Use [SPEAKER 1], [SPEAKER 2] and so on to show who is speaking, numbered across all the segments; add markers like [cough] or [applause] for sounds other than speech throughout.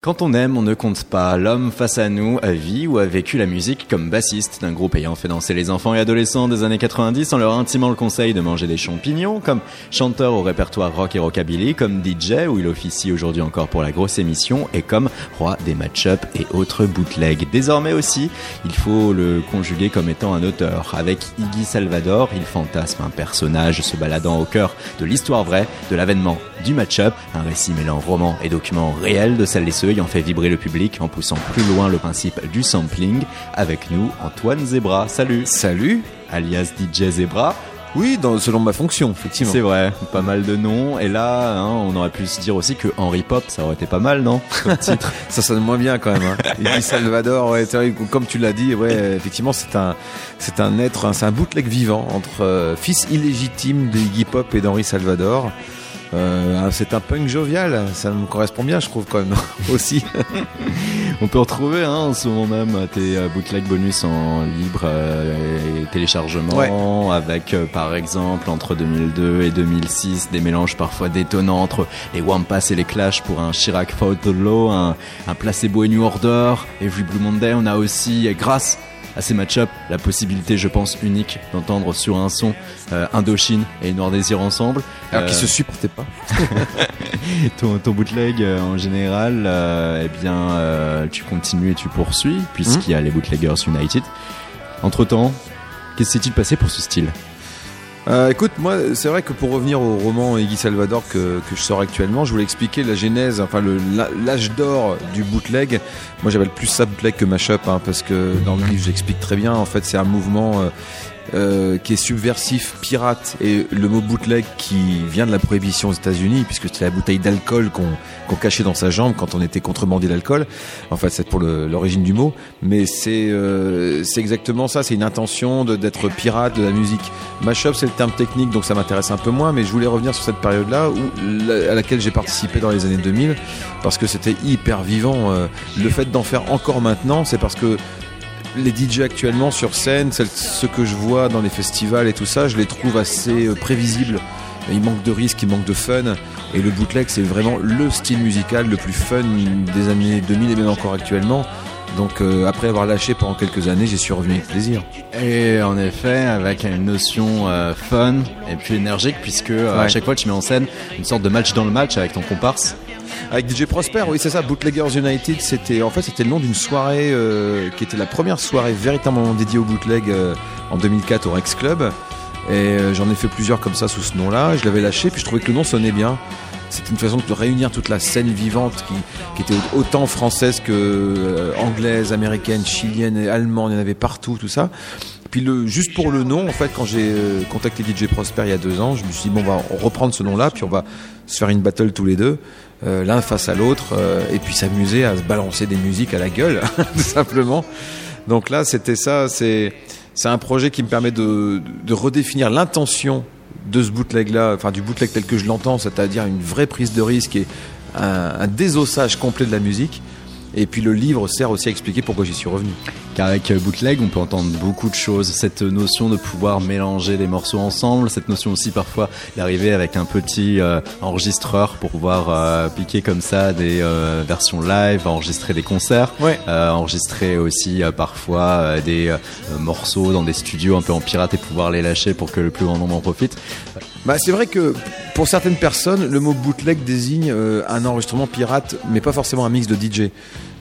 [SPEAKER 1] Quand on aime, on ne compte pas. L'homme face à nous a vie ou a vécu la musique comme bassiste d'un groupe ayant fait danser les enfants et adolescents des années 90 en leur intimant le conseil de manger des champignons, comme chanteur au répertoire rock et rockabilly, comme DJ où il officie aujourd'hui encore pour la grosse émission et comme roi des match-up et autres bootlegs. Désormais aussi, il faut le conjuguer comme étant un auteur. Avec Iggy Salvador, il fantasme un personnage se baladant au cœur de l'histoire vraie, de l'avènement du match-up, un récit mêlant roman et documents réels de celles et ceux ayant fait vibrer le public en poussant plus loin le principe du sampling. Avec nous, Antoine Zebra. Salut.
[SPEAKER 2] Salut.
[SPEAKER 1] Alias DJ Zebra.
[SPEAKER 2] Oui, dans, selon ma fonction, effectivement.
[SPEAKER 1] C'est vrai, pas mal de noms. Et là, hein, on aurait pu se dire aussi que Henry Pop, ça aurait été pas mal, non Comme [laughs] titre.
[SPEAKER 2] ça sonne moins bien quand même. Hein. [laughs] Salvador, ouais, comme tu l'as dit, ouais, effectivement, c'est un, c'est un être, c'est un bootleg vivant entre euh, fils illégitime de Iggy Pop et d'Henri Salvador. Euh, c'est un punk jovial, ça me correspond bien, je trouve quand même [laughs] aussi. [laughs]
[SPEAKER 1] On peut retrouver hein, en ce moment même tes euh, bootleg bonus en libre euh, et téléchargement, avec par exemple entre 2002 et 2006 des mélanges parfois détonnants entre les Wampas et les Clash pour un Chirac Photo un, un Placebo et New Order, Every Blue Monday. On a aussi, grâce à ces match-up la possibilité, je pense, unique d'entendre sur un son euh, Indochine et Noir Désir ensemble.
[SPEAKER 2] Alors qui euh, se supportaient pas. [laughs]
[SPEAKER 1] ton, ton bootleg euh, en général, eh bien, tu continues et tu poursuis puisqu'il y a les Bootleggers United. Entre temps, qu'est-ce qui s'est-il passé pour ce style?
[SPEAKER 2] Euh, écoute, moi, c'est vrai que pour revenir au roman Iggy Salvador que, je sors actuellement, je voulais expliquer la genèse, enfin l'âge d'or du bootleg. Moi, j'appelle plus ça bootleg que mashup, hein, parce que dans le livre, j'explique très bien. En fait, c'est un mouvement euh, euh, qui est subversif, pirate, et le mot bootleg qui vient de la prohibition aux États-Unis, puisque c'était la bouteille d'alcool qu'on cachait dans sa jambe quand on était contrebandier d'alcool. En fait, c'est pour l'origine du mot, mais c'est euh, c'est exactement ça. C'est une intention d'être pirate de la musique. Mashup, c'est le terme technique, donc ça m'intéresse un peu moins, mais je voulais revenir sur cette période-là à laquelle j'ai participé dans les années 2000, parce que c'était hyper vivant. Euh, le fait d'en faire encore maintenant, c'est parce que les DJ actuellement sur scène, ce que je vois dans les festivals et tout ça, je les trouve assez euh, prévisibles. Il manque de risques, il manque de fun. Et le bootleg, c'est vraiment le style musical le plus fun des années 2000 et même encore actuellement. Donc euh, après avoir lâché pendant quelques années, j'y suis revenu avec plaisir.
[SPEAKER 1] Et en effet, avec une notion euh, fun et puis énergique, puisque à chaque fois tu mets en scène une sorte de match dans le match avec ton comparse
[SPEAKER 2] avec DJ Prosper, oui c'est ça, Bootleggers United, c'était en fait c'était le nom d'une soirée euh, qui était la première soirée véritablement dédiée au bootleg euh, en 2004 au Rex Club. Et euh, j'en ai fait plusieurs comme ça sous ce nom-là. Je l'avais lâché, puis je trouvais que le nom sonnait bien. C'était une façon de réunir toute la scène vivante qui, qui était autant française que anglaise, américaine, chilienne, et allemande. Il y en avait partout, tout ça. Puis le, juste pour le nom, en fait, quand j'ai contacté DJ Prosper il y a deux ans, je me suis dit bon, on va reprendre ce nom-là, puis on va se faire une battle tous les deux. Euh, l'un face à l'autre, euh, et puis s'amuser à se balancer des musiques à la gueule, [laughs] tout simplement. Donc là, c'était ça. C'est c'est un projet qui me permet de, de redéfinir l'intention de ce bootleg-là, enfin du bootleg tel que je l'entends, c'est-à-dire une vraie prise de risque et un, un désossage complet de la musique. Et puis le livre sert aussi à expliquer pourquoi j'y suis revenu.
[SPEAKER 1] Car avec Bootleg, on peut entendre beaucoup de choses. Cette notion de pouvoir mélanger les morceaux ensemble, cette notion aussi parfois d'arriver avec un petit euh, enregistreur pour pouvoir euh, piquer comme ça des euh, versions live, enregistrer des concerts,
[SPEAKER 2] ouais.
[SPEAKER 1] enregistrer aussi parfois des morceaux dans des studios un peu en pirate et pouvoir les lâcher pour que le plus grand nombre en profite.
[SPEAKER 2] Bah, c'est vrai que pour certaines personnes, le mot bootleg désigne un enregistrement pirate, mais pas forcément un mix de DJ.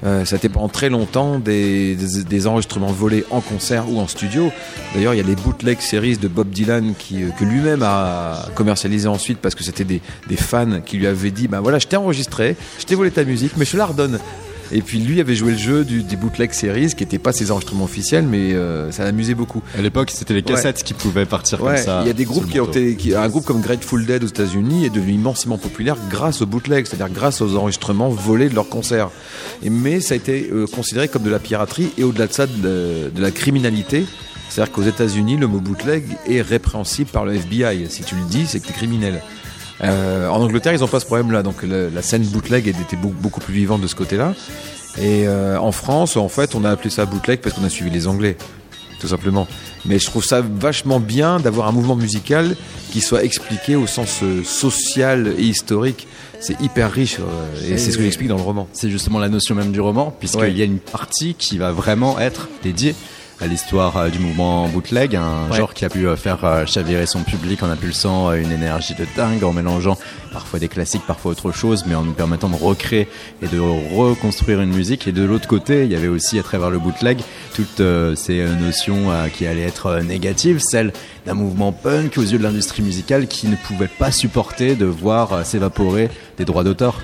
[SPEAKER 2] Euh, ça a été pendant très longtemps des, des, enregistrements volés en concert ou en studio. D'ailleurs, il y a les bootleg series de Bob Dylan euh, que lui-même a commercialisé ensuite parce que c'était des, des, fans qui lui avaient dit, ben voilà, je t'ai enregistré, je t'ai volé ta musique, mais je la redonne. Et puis lui avait joué le jeu du, des bootleg series, qui n'étaient pas ses enregistrements officiels, mais euh, ça l'amusait beaucoup.
[SPEAKER 1] À l'époque, c'était les cassettes qui pouvaient partir comme ça.
[SPEAKER 2] Il y a des groupes qui ont été, un groupe comme Grateful Dead aux États-Unis est devenu immensément populaire grâce aux bootlegs, c'est-à-dire grâce aux enregistrements volés de leurs concerts. Et, mais ça a été euh, considéré comme de la piraterie et au-delà de ça, de, de la criminalité. C'est-à-dire qu'aux États-Unis, le mot bootleg est répréhensible par le FBI. Si tu le dis, c'est que tu es criminel. Euh, en Angleterre, ils n'ont pas ce problème-là, donc la, scène bootleg était beaucoup, beaucoup plus vivante de ce côté-là. Et euh, en France, en fait, on a appelé ça bootleg parce qu'on a suivi les Anglais, tout simplement. Mais je trouve ça vachement bien d'avoir un mouvement musical qui soit expliqué au sens euh, social et historique. c'est hyper riche euh, et c'est ce que j'explique dans le roman.
[SPEAKER 1] C'est justement la notion même du roman, puisqu'il y a une partie qui va vraiment être dédiée à l'histoire euh, du mouvement bootleg, un genre qui a pu euh, faire euh, chavirer son public en impulsant une énergie de dingue, en mélangeant parfois des classiques, parfois autre chose, mais en nous permettant de recréer et de reconstruire une musique. Et de l'autre côté, il y avait aussi à travers le bootleg toutes ces notions qui allaient être négatives, celles d'un mouvement punk aux yeux de l'industrie musicale qui ne pouvait pas supporter de voir s'évaporer des droits d'auteur.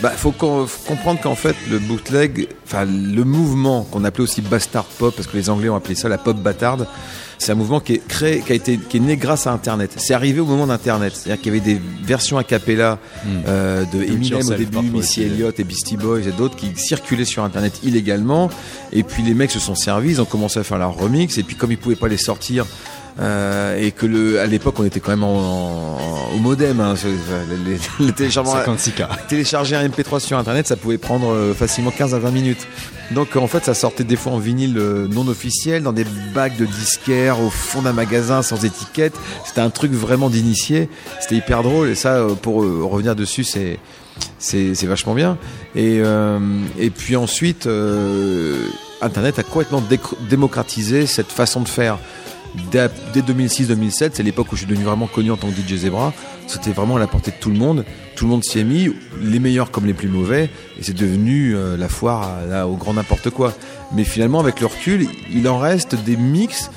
[SPEAKER 2] Bah, faut, comprendre qu'en fait, le bootleg, enfin, le mouvement qu'on appelait aussi bastard pop, parce que les Anglais ont appelé ça la pop bâtarde, c'est un mouvement qui est créé, qui a été, qui est né grâce à Internet. C'est arrivé au moment d'Internet, c'est-à-dire qu'il y avait des versions a cappella hmm. euh, de Eminem au début, Missy Elliott et Beastie Boys et d'autres qui circulaient sur Internet illégalement. Et puis les mecs se sont servis, ils ont commencé à faire leur remix. Et puis comme ils pouvaient pas les sortir euh, et que le, à l'époque on était quand même en, au modem, hein, les, téléchargements,
[SPEAKER 1] 56K.
[SPEAKER 2] télécharger un MP3 sur internet, ça pouvait prendre euh, facilement 15 à 20 minutes. Donc en fait ça sortait des fois en vinyle euh, non officiel, dans des bacs de disquaires, au fond d'un magasin sans étiquette. C'était un truc vraiment d'initié. C'était hyper drôle et ça, pour revenir dessus, c'est c'est vachement bien. Et, et puis ensuite, Internet a complètement démocratisé cette façon de faire dès, 2006-2007, c'est l'époque où je suis devenu vraiment connu en tant que DJ Zebra. C'était vraiment à la portée de tout le monde. Tout le monde s'y est mis, les meilleurs comme les plus mauvais, et c'est devenu euh, la foire au grand n'importe quoi. Mais finalement, avec le recul, il en reste des mix.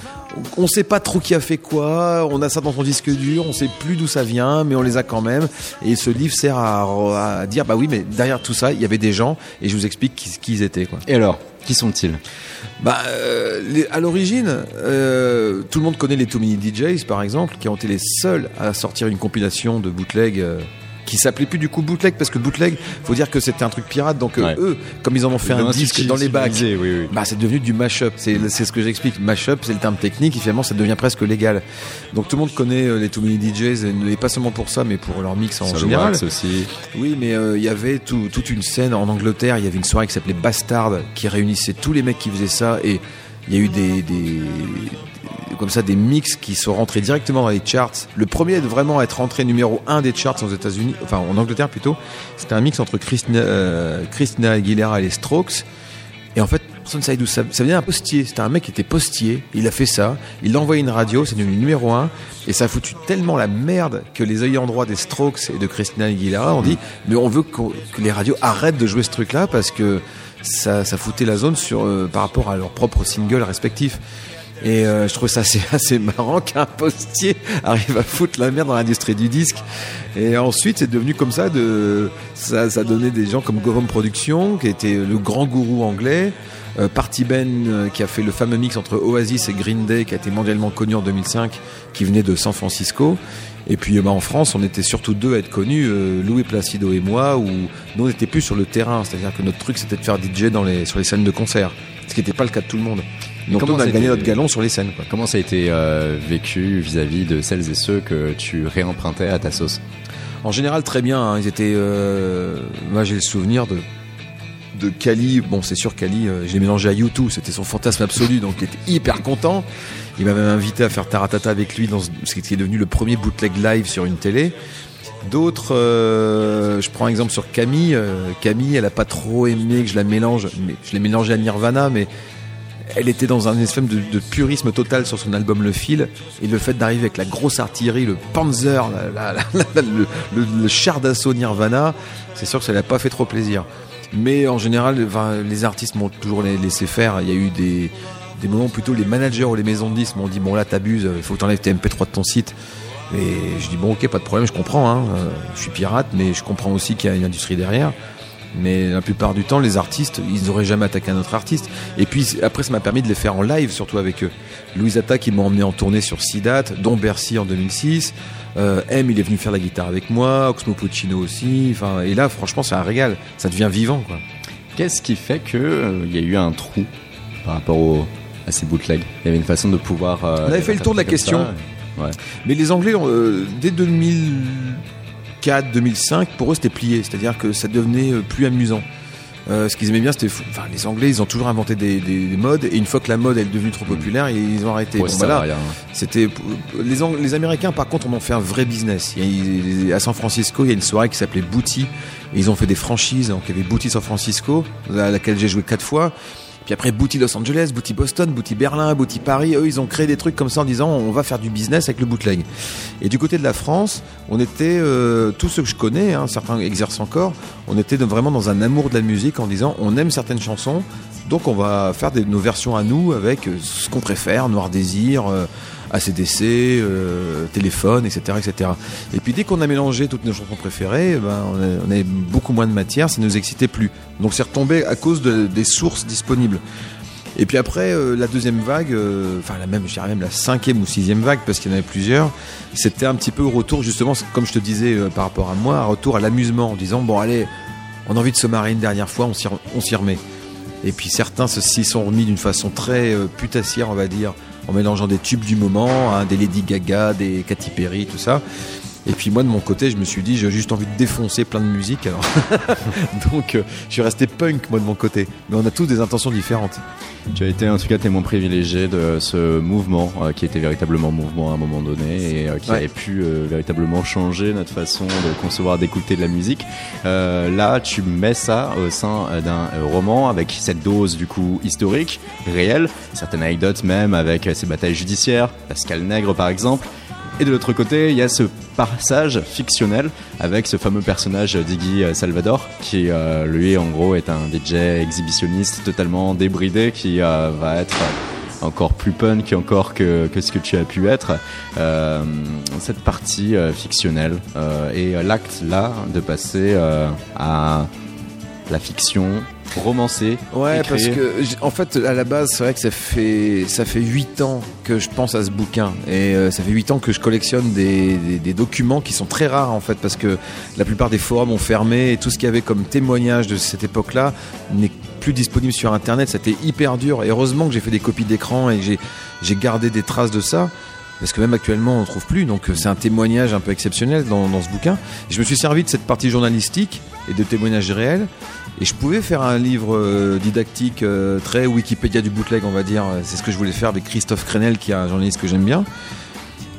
[SPEAKER 2] On ne sait pas trop qui a fait quoi, on a ça dans son disque dur, on sait plus d'où ça vient, mais on les a quand même. Et ce livre sert à, dire, bah oui, mais derrière tout ça, il y avait des gens, et je vous explique qui, ils étaient.
[SPEAKER 1] Et alors, qui sont-ils?
[SPEAKER 2] Bah, euh, à l'origine, euh, tout le monde connaît les Too Many DJs, par exemple, qui ont été les seuls à sortir une compilation de bootleg euh, qui s'appelait plus du coup bootleg parce que bootleg faut dire que c'était un truc pirate donc euh, eux comme ils en ont fait un disque dans les bacs bah c'est devenu du mashup. C'est c'est ce que j'explique. Mashup c'est le terme technique et finalement ça devient presque légal. Donc tout le monde connaît euh, les Too Many DJs et pas seulement pour ça mais pour leur mix en général.
[SPEAKER 1] aussi.
[SPEAKER 2] Oui mais euh, il y avait toute une scène en Angleterre. Il y avait une soirée qui s'appelait Bastard qui réunissait tous les mecs qui faisaient ça et il y a eu des, des, comme ça des mix qui sont rentrés directement dans les charts. Le premier est vraiment être rentré numéro 1 des charts aux États-Unis, enfin en Angleterre plutôt. C'était un mix entre Christina, euh, Aguilera et les Strokes. Et en fait, personne ne savait d'où ça, ça venait un postier. C'était un mec qui était postier. Il a fait ça. Il a envoyé une radio. C'est devenu numéro 1. Et ça a foutu tellement la merde que les ayants droit des Strokes et de Christina Aguilera ont dit, mais on veut que, les radios arrêtent de jouer ce truc-là parce que ça, ça foutait la zone sur, euh, par rapport à leurs propres singles respectifs. Et euh, je trouve ça [laughs] assez, marrant qu'un postier arrive à foutre la merde dans l'industrie du disque. Et ensuite, c'est devenu comme ça. Ça, ça donnait des gens comme Gorom Production, qui était le grand gourou anglais. Euh, Party Ben, euh, qui a fait le fameux mix entre Oasis et Green Day, qui a été mondialement connu en 2005, qui venait de San Francisco. Et puis bah, en France, on était surtout deux à être connus, Louis Placido et moi, où nous on plus sur le terrain, c'est-à-dire que notre truc c'était de faire DJ sur les scènes de concert, ce qui n'était pas le cas de tout le monde. Donc on a gagné notre galon sur les scènes.
[SPEAKER 1] Comment ça a été euh, vécu vis-à-vis de celles et ceux que tu réempruntais à ta sauce?
[SPEAKER 2] En général très bien. Hein. Ils étaient. Euh, moi j'ai le souvenir de de Kali. Bon c'est sûr Kali, euh, j'ai mélangé à YouTube. C'était son fantasme absolu, donc il était hyper content. Il m'avait invité à faire Taratata avec lui dans ce qui est devenu le premier bootleg live sur une télé. D'autres, je prends un exemple sur Camille. Camille, elle a pas trop aimé que je la mélange, mais je l'ai mélangé à Nirvana, mais elle était dans un espèce de, purisme total sur son album Le Fil. Et le fait d'arriver avec la grosse artillerie, le Panzer, [laughs] le, char d'assaut Nirvana, c'est sûr que ça n'a pas fait trop plaisir. Mais en général, les artistes m'ont toujours laissé faire. Il y a eu des, moments plutôt les managers ou les maisons de disques m'ont dit bon là t'abuses, il faut que t'enlèves tes MP3 de ton site. Et je dis bon ok pas de problème, je comprends, hein. je suis pirate, mais je comprends aussi qu'il y a une industrie derrière. Mais la plupart du temps, les artistes, ils n'auraient jamais attaqué un autre artiste. Et puis après, ça m'a permis de les faire en live, surtout avec eux. Louis Attaque, ils m'ont emmené en tournée sur six dates, dont Bercy en 2006. Euh, M, il est venu faire la guitare avec moi, Oxmo Puccino aussi. Enfin, et là, franchement, c'est un régal. Ça devient vivant, quoi.
[SPEAKER 1] Qu'est-ce qui fait qu'il euh, y a eu un trou par rapport à ces bootlegs? Il y avait une façon de pouvoir.
[SPEAKER 2] Euh, On avait fait le tour de la question. Mais les Anglais, dès 2000 2004, 2005, pour eux c'était plié, c'est-à-dire que ça devenait euh, plus amusant. Euh, ce qu'ils aimaient bien, c'était, enfin, les Anglais, ils ont toujours inventé des, des, modes, et une fois que la mode est devenue trop populaire, ils ont arrêté.
[SPEAKER 1] Ouais,
[SPEAKER 2] Bon. C'était les, Ang- les Américains, par contre, en ont fait un vrai business. Il y a- à San Francisco, il y a une soirée qui s'appelait Booty, et ils ont fait des franchises. Donc, il y avait Booty San Francisco, à laquelle j'ai joué quatre fois. Puis après, Booty Los Angeles, Booty Boston, Booty Berlin, Booty Paris. Eux, ils ont créé des trucs comme ça en disant on va faire du business avec le bootleg. Et du côté de la France, on était, euh, tous ceux que je connais, hein, certains exercent encore, on était vraiment dans un amour de la musique en disant on aime certaines chansons, donc on va faire nos versions à nous avec euh, ce qu'on préfère, Noir Désir, euh, ACDC, euh, Téléphone, etc., etc. Et puis dès qu'on a mélangé toutes nos chansons préférées, eh ben, on, avait beaucoup moins de matière, ça nous excitait plus. Donc c'est retombé à cause de- des sources disponibles. Et puis après, euh, la deuxième vague, euh, enfin la même, je dirais même la cinquième ou sixième vague, parce qu'il y en avait plusieurs, c'était un petit peu retour, justement, comme je te disais euh, par rapport à moi, un retour à l'amusement, en disant, bon allez, on a envie de se marrer une dernière fois, on s'y remet. Et puis certains s'y sont remis d'une façon très putassière, on va dire, en mélangeant des tubes du moment, hein, des Lady Gaga, des Katy Perry, tout ça. Et puis moi de mon côté, je me suis dit, j'ai juste envie de défoncer plein de musique. Alors, [laughs] donc euh, je suis resté punk moi de mon côté. Mais on a tous des intentions différentes.
[SPEAKER 1] Tu as été en tout cas témoin privilégié de ce mouvement euh, qui était véritablement mouvement à un moment donné et euh, qui
[SPEAKER 2] Ouais.
[SPEAKER 1] avait pu véritablement changer notre façon de concevoir, d'écouter de la musique. Là, tu mets ça au sein d'un roman avec cette dose du coup historique, réelle, certaines anecdotes même avec ces batailles judiciaires, Pascal Nègre par exemple. Et de l'autre côté, il y a ce passage fictionnel avec ce fameux personnage d'Iggy Salvador, qui euh, lui, en gros, est un DJ exhibitionniste totalement débridé, qui euh, va être encore plus punk encore que, ce que tu as pu être. Euh, cette partie fictionnelle et l'acte là de passer à la fiction romancée.
[SPEAKER 2] Ouais, parce que en fait, à la base, c'est vrai que ça fait ça fait huit ans que je pense à ce bouquin et euh, ça fait huit ans que je collectionne des, des, des documents qui sont très rares en fait parce que la plupart des forums ont fermé et tout ce qu'il y avait comme témoignage de cette époque-là n'est plus disponible sur Internet. C'était hyper dur et heureusement que j'ai fait des copies d'écran et j'ai j'ai gardé des traces de ça. Parce que même actuellement, on ne trouve plus. Donc, euh, c'est un témoignage un peu exceptionnel dans, ce bouquin. Et je me suis servi de cette partie journalistique et de témoignages réels. Et je pouvais faire un livre euh, didactique euh, très Wikipédia du bootleg, on va dire. C'est ce que je voulais faire avec Christophe Crenel, qui est un journaliste que j'aime bien.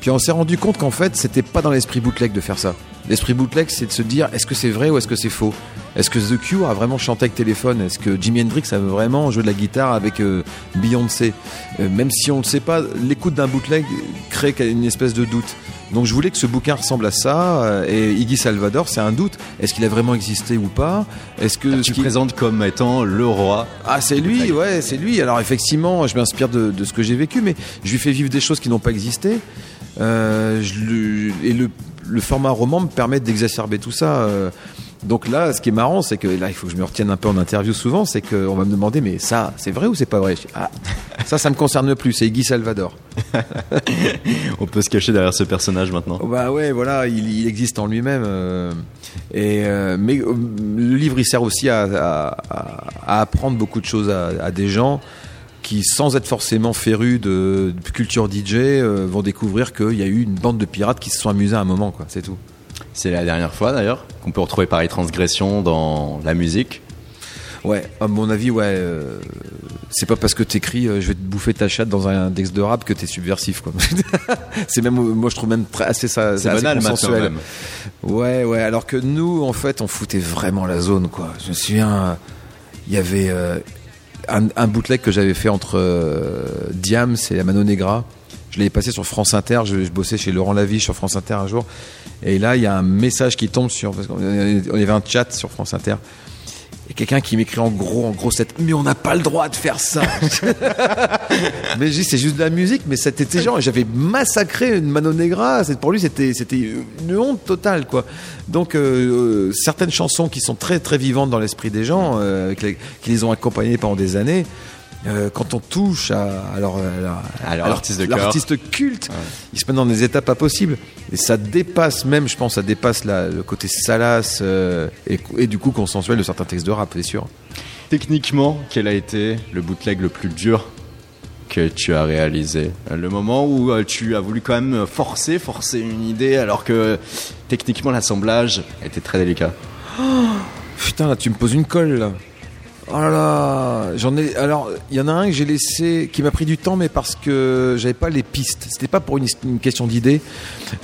[SPEAKER 2] Puis on s'est rendu compte qu'en fait, c'était pas dans l'esprit bootleg de faire ça. L'esprit bootleg, c'est de se dire est-ce que c'est vrai ou est-ce que c'est faux? Est-ce que The Cure a vraiment chanté avec téléphone? Est-ce que Jimi Hendrix a vraiment joué de la guitare avec euh, Beyoncé? Euh, Même si on ne le sait pas, l'écoute d'un bootleg crée une espèce de doute. Donc je voulais que ce bouquin ressemble à ça. euh, Et Iggy Salvador, c'est un doute. Est-ce qu'il a vraiment existé ou pas? Est-ce que ce
[SPEAKER 1] tu présentes comme étant le roi.
[SPEAKER 2] ah, c'est lui, ouais, c'est lui. Alors effectivement, je m'inspire de, de ce que j'ai vécu, mais je lui fais vivre des choses qui n'ont pas existé. Euh, je et le, le format roman me permet d'exacerber tout ça. euh. donc là, ce qui est marrant, c'est que là, il faut que je me retienne un peu en interview souvent, c'est qu'on va me demander, mais ça, c'est vrai ou c'est pas vrai? Je dis, Ah, ça, ça me concerne plus. C'est Guy Salvador. [laughs]
[SPEAKER 1] On peut se cacher derrière ce personnage maintenant.
[SPEAKER 2] Bah ouais, voilà, il, il existe en lui-même. euh, et euh, mais euh, le livre, il sert aussi à, à- à- à apprendre beaucoup de choses à, à des gens qui, sans être forcément férus de, de culture DJ, euh, vont découvrir qu'il y a eu une bande de pirates qui se sont amusés à un moment, quoi. C'est tout.
[SPEAKER 1] C'est la dernière fois d'ailleurs qu'on peut retrouver pareil transgression dans la musique.
[SPEAKER 2] Ouais, à mon avis, ouais. euh, c'est pas parce que t'écris euh, je vais te bouffer ta chatte dans un index de rap que t'es subversif, quoi. [laughs] c'est même, moi je trouve même très, assez ça.
[SPEAKER 1] C'est banal
[SPEAKER 2] consensuel.
[SPEAKER 1] même.
[SPEAKER 2] Ouais, ouais. Alors que nous, en fait, on foutait vraiment la zone, quoi. Je me souviens, euh, il y avait euh, un, un bootleg que j'avais fait entre euh, Diams et la Mano Negra. Je l'avais passé sur France Inter. Je, bossais chez Laurent Laviche sur France Inter un jour. Et là, il y a un message qui tombe sur. Parce qu'on on avait un chat sur France Inter. Et quelqu'un qui m'écrit en gros, en gros, cette, mais on n'a pas le droit de faire ça. [laughs] mais c'est juste de la musique, mais c'était ces gens. J'avais massacré une Mano Negra. Pour lui, c'était, une honte totale, quoi. Donc, euh, euh, certaines chansons qui sont très, très vivantes dans l'esprit des gens, euh, qui les ont accompagnées pendant des années, euh, quand on touche à,
[SPEAKER 1] leur cœur.
[SPEAKER 2] l'artiste culte, ils se mettent dans des étapes pas possibles. Et ça dépasse même, je pense, ça dépasse la- le côté salace euh, et, et du coup consensuel de certains textes de rap, c'est sûr.
[SPEAKER 1] Techniquement, quel a été le bootleg le plus dur que tu as réalisé? Le moment où euh, tu as voulu quand même forcer, forcer une idée alors que techniquement l'assemblage était très délicat.
[SPEAKER 2] Putain, là, tu me poses une colle, là. Oh là là, j'en ai. Alors, il y en a un que j'ai laissé, qui m'a pris du temps, mais parce que j'avais pas les pistes. C'était pas pour une, une question d'idée,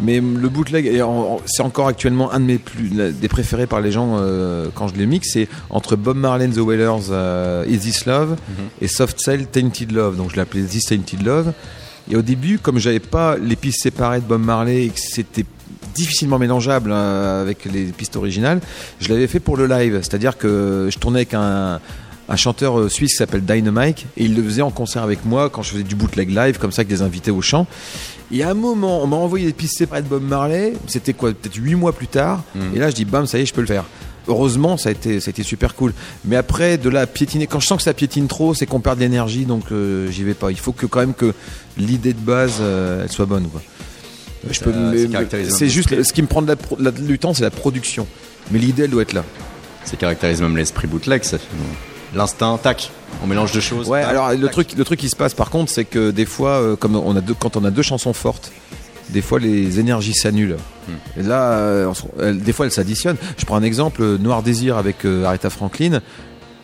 [SPEAKER 2] mais le bootleg, en- c'est encore actuellement un de mes plus des préférés par les gens euh, quand je les mixe. C'est entre Bob Marley and the Wailers, euh, Is This Love, et Soft Cell Tainted Love. Donc je l'ai appelé This Tainted Love. Et au début, comme j'avais pas les pistes séparées de Bob Marley et que c'était difficilement mélangeable euh, avec les pistes originales, je l'avais fait pour le live. C'est-à-dire que je tournais avec un, un chanteur euh, suisse qui s'appelle Dynamite et il le faisait en concert avec moi quand je faisais du bootleg live, comme ça, avec des invités au chant. Et à un moment, on m'a envoyé des pistes séparées de Bob Marley. C'était quoi Peut-être huit mois plus tard. Et là, je dis, bam, ça y est, je peux le faire. Heureusement, ça a été, ça a été super cool. Mais après, de à piétiner, quand je sens que ça piétine trop, c'est qu'on perd de l'énergie, donc euh, j'y vais pas. Il faut que quand même que l'idée de base, euh, elle soit bonne. Quoi. Je peux,
[SPEAKER 1] caractérise
[SPEAKER 2] c'est juste ce qui me prend de la du temps, c'est la production. Mais l'idée, elle doit être là.
[SPEAKER 1] Ça caractérise même l'esprit bootleg, ça l'instinct, tac, on mélange deux choses.
[SPEAKER 2] Ouais,
[SPEAKER 1] tac,
[SPEAKER 2] alors le truc, le truc qui se passe par contre, c'est que des fois, euh, comme on a deux, quand on a deux chansons fortes, des fois les énergies s'annulent. Et là, euh, on des fois elles s'additionnent. Je prends un exemple, euh, Noir Désir avec euh, Aretha Franklin.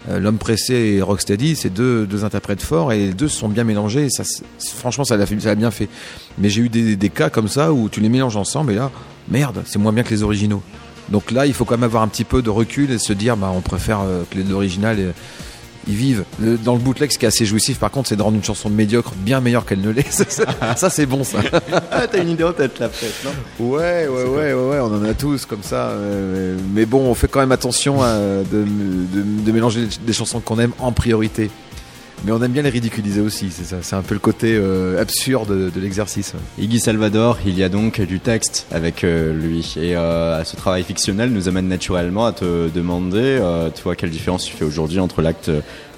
[SPEAKER 2] Euh, L'homme pressé et Rocksteady, c'est deux, deux interprètes forts et les deux se sont bien mélangés. et Ça, franchement, ça l'a ça l'a bien fait. Mais j'ai eu des, des cas comme ça où tu les mélanges ensemble et là, merde, c'est moins bien que les originaux. Donc là, il faut quand même avoir un petit peu de recul et se dire, bah, on préfère euh, que euh, ils vivent. Le- Dans le bootleg, ce qui est assez jouissif, par contre, c'est de rendre une chanson médiocre bien meilleure qu'elle ne l'est. [laughs] ça, c'est bon, ça. [laughs]
[SPEAKER 1] Ah, t'as une idée en tête là, peut-être, non?
[SPEAKER 2] Ouais, ouais, ouais, ouais, ouais, on en a tous comme ça. euh, mais bon, on fait quand même attention à- de, de- de mélanger des chansons qu'on aime en priorité. Mais on aime bien les ridiculiser aussi, c'est ça. C'est un peu le côté euh, absurde de, de l'exercice.
[SPEAKER 1] Iggy Salvador, il y a donc du texte avec euh, lui. Et euh, ce travail fictionnel nous amène naturellement à te demander, euh, toi, quelle différence tu fais aujourd'hui entre l'acte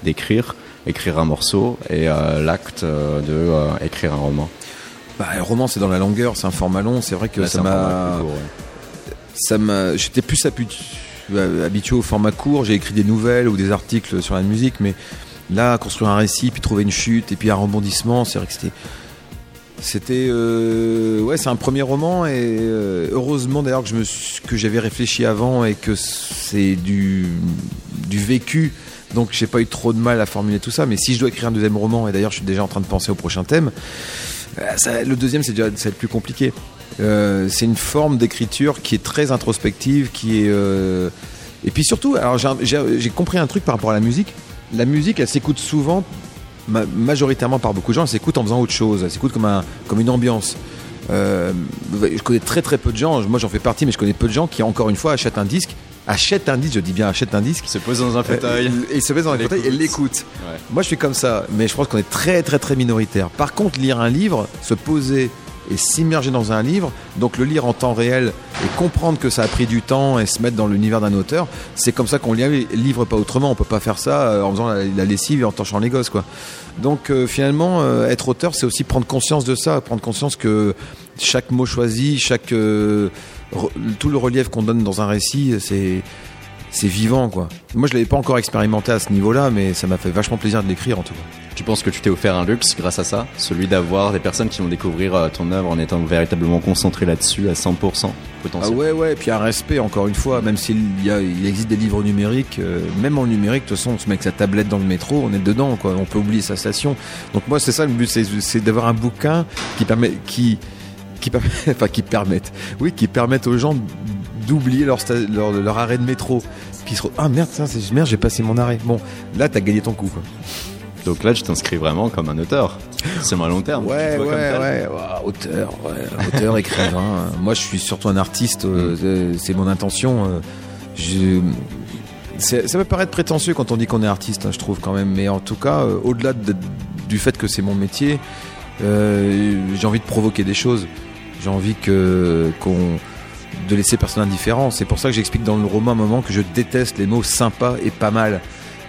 [SPEAKER 1] d'écrire, écrire un morceau, et euh, l'acte euh, de euh, écrire un roman?
[SPEAKER 2] Bah, le roman, c'est dans la longueur, c'est un format long. C'est vrai que
[SPEAKER 1] Là,
[SPEAKER 2] ça
[SPEAKER 1] un
[SPEAKER 2] m'a.
[SPEAKER 1] ouais.
[SPEAKER 2] ça m'a j'étais plus habitué au format court j'ai écrit des nouvelles ou des articles sur la musique mais là construire un récit puis trouver une chute et puis un rebondissement c'est vrai que c'était c'était euh, ouais c'est un premier roman et euh, heureusement d'ailleurs que j'avais réfléchi avant et que c'est du vécu donc j'ai pas eu trop de mal à formuler tout ça mais si je dois écrire un deuxième roman et d'ailleurs je suis déjà en train de penser au prochain thème euh, ça- le deuxième c'est le plus compliqué c'est une forme d'écriture qui est très introspective, qui est et puis surtout, alors j'ai compris un truc par rapport à la musique. La musique, elle s'écoute souvent, ma- majoritairement par beaucoup de gens, elle s'écoute en faisant autre chose. Elle s'écoute comme un comme une ambiance. Euh, je connais très très peu de gens, moi j'en fais partie, mais je connais peu de gens qui encore une fois achètent un disque, achètent un disque, je dis bien achètent un disque,
[SPEAKER 1] se pose dans un fauteuil.
[SPEAKER 2] et se met dans un fauteuil et
[SPEAKER 1] L'écoute.
[SPEAKER 2] l'écoute.
[SPEAKER 1] Ouais.
[SPEAKER 2] Moi, je suis comme ça, mais je pense qu'on est très, très, très minoritaire. Par contre, lire un livre, se poser et s'immerger dans un livre, donc le lire en temps réel et comprendre que ça a pris du temps et se mettre dans l'univers d'un auteur, c'est comme ça qu'on lit un livre, pas autrement. On peut pas faire ça euh, en faisant la, lessive et en torchant les gosses, quoi. Donc, euh, finalement, euh, être auteur, c'est aussi prendre conscience de ça, prendre conscience que chaque mot choisi, chaque tout le relief qu'on donne dans un récit, c'est c'est vivant quoi. Moi je l'avais pas encore expérimenté à ce niveau-là, mais ça m'a fait vachement plaisir de l'écrire en tout cas.
[SPEAKER 1] Tu penses que tu t'es offert un luxe grâce à ça? Celui d'avoir des personnes qui vont découvrir euh, ton œuvre en étant véritablement concentré là-dessus à 100%
[SPEAKER 2] Ah
[SPEAKER 1] potentiel.
[SPEAKER 2] ouais ouais, et puis un respect encore une fois, même s'il y a, il existe des livres numériques, euh, même en numérique, de toute façon on se met avec sa tablette dans le métro, on est dedans quoi, on peut oublier sa station. Donc moi c'est ça le but, c'est, c'est d'avoir un bouquin qui permet qui qui permet, [laughs] enfin qui permettent, oui, qui permettent aux gens d'oublier leur, leur, leur arrêt de métro. Puis ils se re- ah merde, ça, c'est merde, j'ai passé mon arrêt. Bon, là t'as gagné ton coup quoi.
[SPEAKER 1] Donc là, tu t'inscris vraiment comme un auteur. C'est à long terme.
[SPEAKER 2] Ouais, ouais, ouais, auteur, ouais, auteur, [laughs] écrivain. Moi, je suis surtout un artiste. euh, euh, c'est mon intention. euh, je- ça peut paraître prétentieux quand on dit qu'on est artiste, hein, je trouve quand même. Mais en tout cas, euh, au-delà de- du fait que c'est mon métier, j'ai envie de provoquer des choses. J'ai envie que qu'on de laisser personne indifférent. C'est pour ça que j'explique dans le roman un moment que je déteste les mots sympa et pas mal.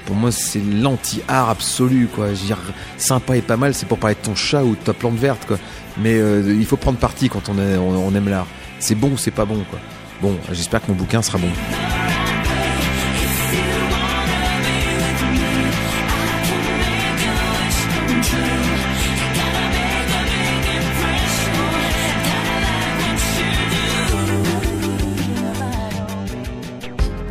[SPEAKER 2] Pour moi, c'est l'anti-art absolu, quoi. Je veux dire, sympa et pas mal, c'est pour parler de ton chat ou de ta plante verte, quoi. Mais euh, il faut prendre parti quand on aime l'art. C'est bon ou c'est pas bon, quoi. Bon, j'espère que mon bouquin sera bon.